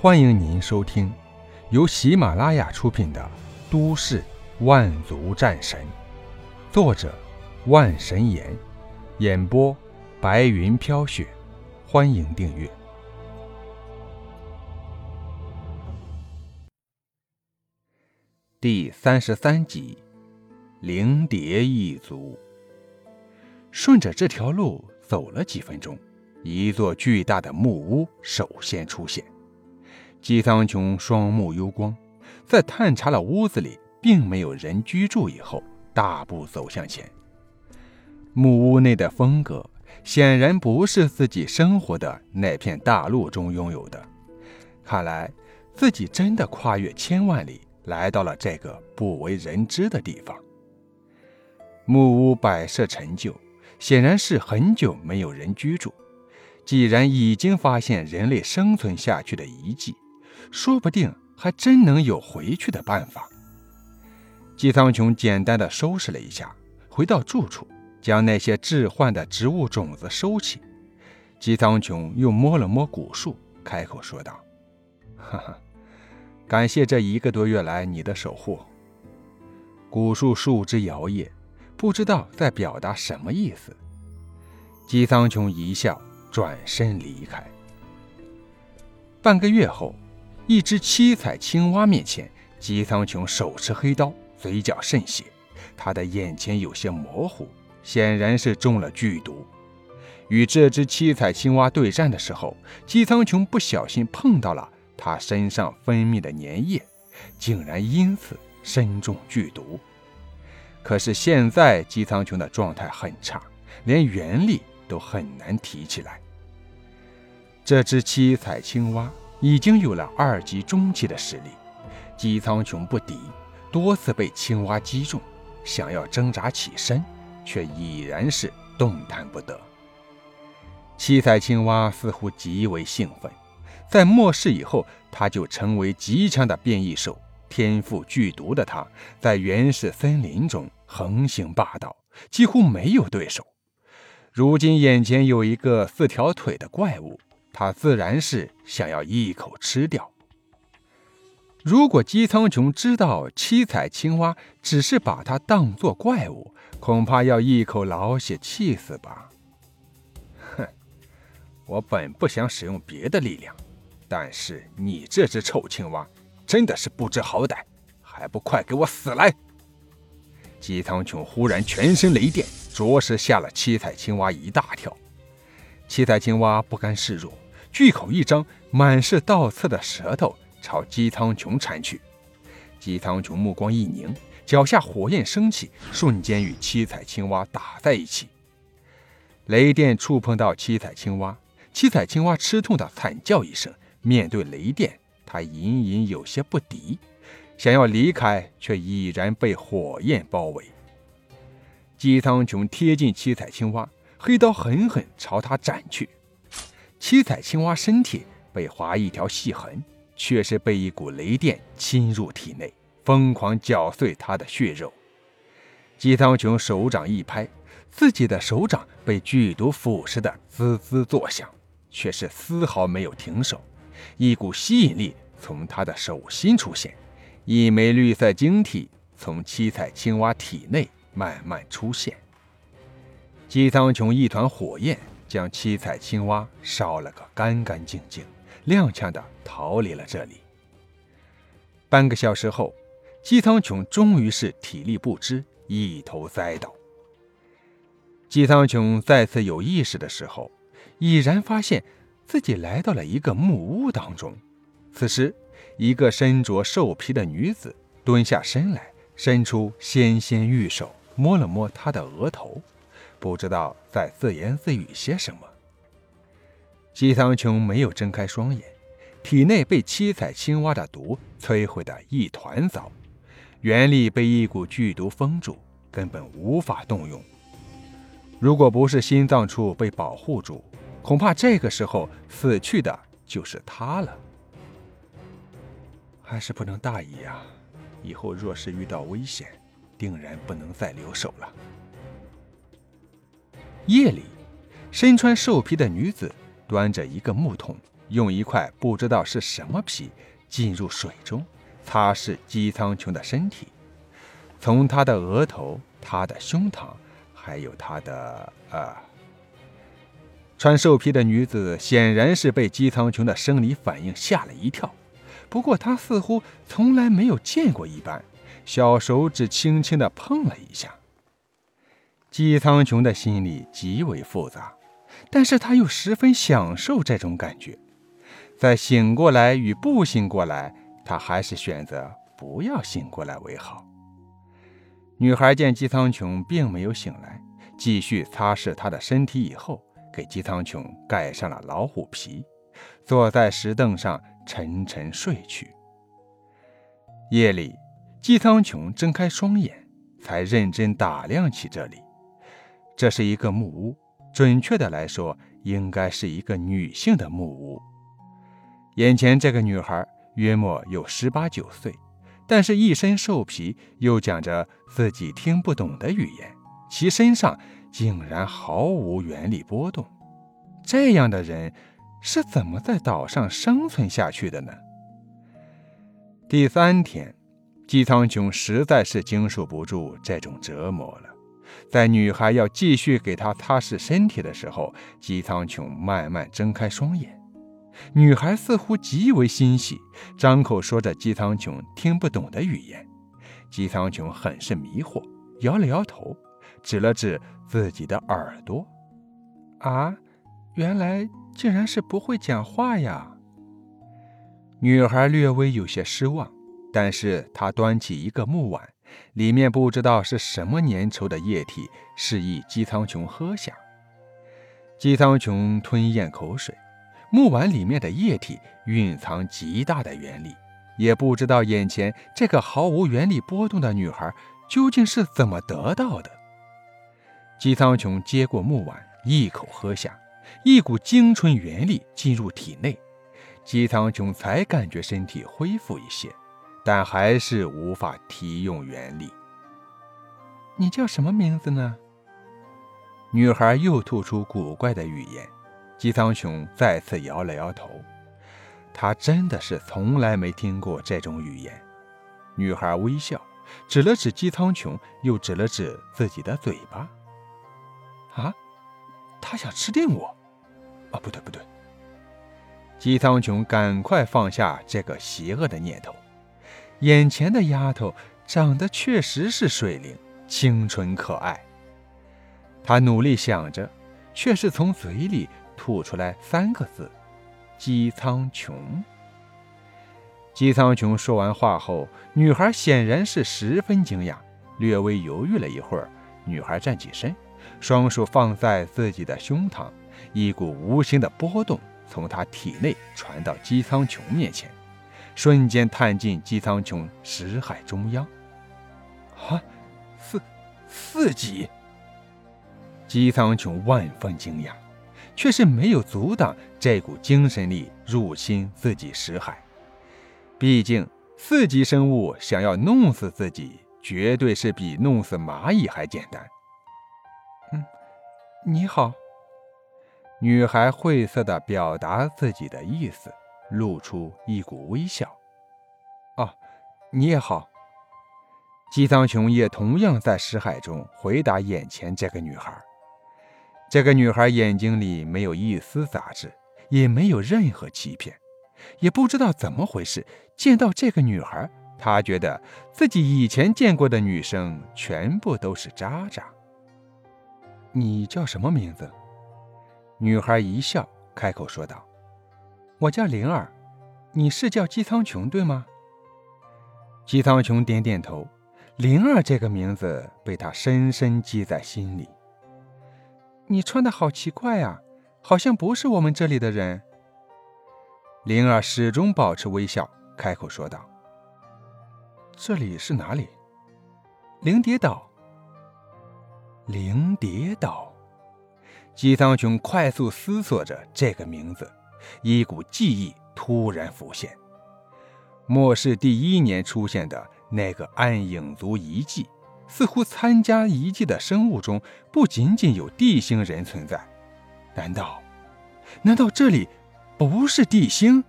欢迎您收听由喜马拉雅出品的《都市万族战神》，作者万神岩，演播白云飘雪。欢迎订阅第三十三集《灵蝶一族》。顺着这条路走了几分钟，一座巨大的木屋首先出现。姬苍穹双目幽光，在探查了屋子里并没有人居住以后，大步走向前。木屋内的风格显然不是自己生活的那片大陆中拥有的，看来自己真的跨越千万里，来到了这个不为人知的地方。木屋摆设陈旧，显然是很久没有人居住。既然已经发现人类生存下去的遗迹，说不定还真能有回去的办法。姬苍穹简单的收拾了一下，回到住处，将那些置换的植物种子收起。姬苍穹又摸了摸古树，开口说道：“哈哈，感谢这一个多月来你的守护。”古树树枝摇曳，不知道在表达什么意思。姬苍穹一笑，转身离开。半个月后。一只七彩青蛙面前，姬苍穹手持黑刀，嘴角渗血，他的眼前有些模糊，显然是中了剧毒。与这只七彩青蛙对战的时候，姬苍穹不小心碰到了它身上分泌的粘液，竟然因此身中剧毒。可是现在姬苍穹的状态很差，连原力都很难提起来。这只七彩青蛙。已经有了二级中期的实力，姬苍穹不敌，多次被青蛙击中，想要挣扎起身，却已然是动弹不得。七彩青蛙似乎极为兴奋，在末世以后，它就成为极强的变异兽，天赋剧毒的它，在原始森林中横行霸道，几乎没有对手。如今眼前有一个四条腿的怪物。他自然是想要一口吃掉。如果姬苍穹知道七彩青蛙只是把它当作怪物，恐怕要一口老血气死吧。哼，我本不想使用别的力量，但是你这只臭青蛙真的是不知好歹，还不快给我死来！姬苍穹忽然全身雷电，着实吓了七彩青蛙一大跳。七彩青蛙不甘示弱。巨口一张，满是倒刺的舌头朝姬苍穹缠去。姬苍穹目光一凝，脚下火焰升起，瞬间与七彩青蛙打在一起。雷电触碰到七彩青蛙，七彩青蛙吃痛的惨叫一声。面对雷电，它隐隐有些不敌，想要离开，却已然被火焰包围。姬苍穹贴近七彩青蛙，黑刀狠狠朝他斩去。七彩青蛙身体被划一条细痕，却是被一股雷电侵入体内，疯狂搅碎它的血肉。姬苍穹手掌一拍，自己的手掌被剧毒腐蚀的滋滋作响，却是丝毫没有停手。一股吸引力从他的手心出现，一枚绿色晶体从七彩青蛙体内慢慢出现。姬苍穹一团火焰。将七彩青蛙烧了个干干净净，踉跄地逃离了这里。半个小时后，姬苍穹终于是体力不支，一头栽倒。姬苍穹再次有意识的时候，已然发现自己来到了一个木屋当中。此时，一个身着兽皮的女子蹲下身来，伸出纤纤玉手，摸了摸他的额头。不知道在自言自语些什么。姬苍穹没有睁开双眼，体内被七彩青蛙的毒摧毁的一团糟，原力被一股剧毒封住，根本无法动用。如果不是心脏处被保护住，恐怕这个时候死去的就是他了。还是不能大意呀！以后若是遇到危险，定然不能再留手了。夜里，身穿兽皮的女子端着一个木桶，用一块不知道是什么皮进入水中，擦拭姬苍穹的身体，从他的额头、他的胸膛，还有他的……呃，穿兽皮的女子显然是被姬苍穹的生理反应吓了一跳，不过她似乎从来没有见过一般，小手指轻轻地碰了一下。姬苍穹的心里极为复杂，但是他又十分享受这种感觉。在醒过来与不醒过来，他还是选择不要醒过来为好。女孩见姬苍穹并没有醒来，继续擦拭他的身体以后，给姬苍穹盖上了老虎皮，坐在石凳上沉沉睡去。夜里，姬苍穹睁开双眼，才认真打量起这里。这是一个木屋，准确的来说，应该是一个女性的木屋。眼前这个女孩约莫有十八九岁，但是一身兽皮，又讲着自己听不懂的语言，其身上竟然毫无原力波动。这样的人是怎么在岛上生存下去的呢？第三天，姬苍穹实在是经受不住这种折磨了。在女孩要继续给他擦拭身体的时候，姬苍穹慢慢睁开双眼。女孩似乎极为欣喜，张口说着姬苍穹听不懂的语言。姬苍穹很是迷惑，摇了摇头，指了指自己的耳朵：“啊，原来竟然是不会讲话呀！”女孩略微有些失望，但是她端起一个木碗。里面不知道是什么粘稠的液体，示意姬苍穹喝下。姬苍穹吞咽口水，木碗里面的液体蕴藏极大的原力，也不知道眼前这个毫无原力波动的女孩究竟是怎么得到的。姬苍穹接过木碗，一口喝下，一股精纯原力进入体内，姬苍穹才感觉身体恢复一些。但还是无法提用原力。你叫什么名字呢？女孩又吐出古怪的语言。姬苍穹再次摇了摇头，他真的是从来没听过这种语言。女孩微笑，指了指姬苍穹，又指了指自己的嘴巴。啊，他想吃定我？啊，不对不对！姬苍穹赶快放下这个邪恶的念头。眼前的丫头长得确实是水灵、清纯可爱。他努力想着，却是从嘴里吐出来三个字：“姬苍穹。”姬苍穹说完话后，女孩显然是十分惊讶，略微犹豫了一会儿，女孩站起身，双手放在自己的胸膛，一股无形的波动从她体内传到姬苍穹面前。瞬间探进姬苍穹识海中央，啊，四四级！姬苍穹万分惊讶，却是没有阻挡这股精神力入侵自己识海。毕竟四级生物想要弄死自己，绝对是比弄死蚂蚁还简单。嗯，你好。女孩晦涩的表达自己的意思。露出一股微笑。哦，你也好。姬苍穹也同样在识海中回答眼前这个女孩。这个女孩眼睛里没有一丝杂质，也没有任何欺骗，也不知道怎么回事，见到这个女孩，她觉得自己以前见过的女生全部都是渣渣。你叫什么名字？女孩一笑，开口说道。我叫灵儿，你是叫姬苍穹对吗？姬苍穹点点头。灵儿这个名字被他深深记在心里。你穿的好奇怪啊，好像不是我们这里的人。灵儿始终保持微笑，开口说道：“这里是哪里？”灵蝶岛。灵蝶岛。姬苍穹快速思索着这个名字。一股记忆突然浮现，末世第一年出现的那个暗影族遗迹，似乎参加遗迹的生物中不仅仅有地星人存在。难道，难道这里不是地星。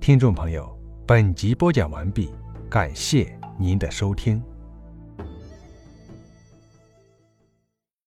听众朋友，本集播讲完毕，感谢您的收听。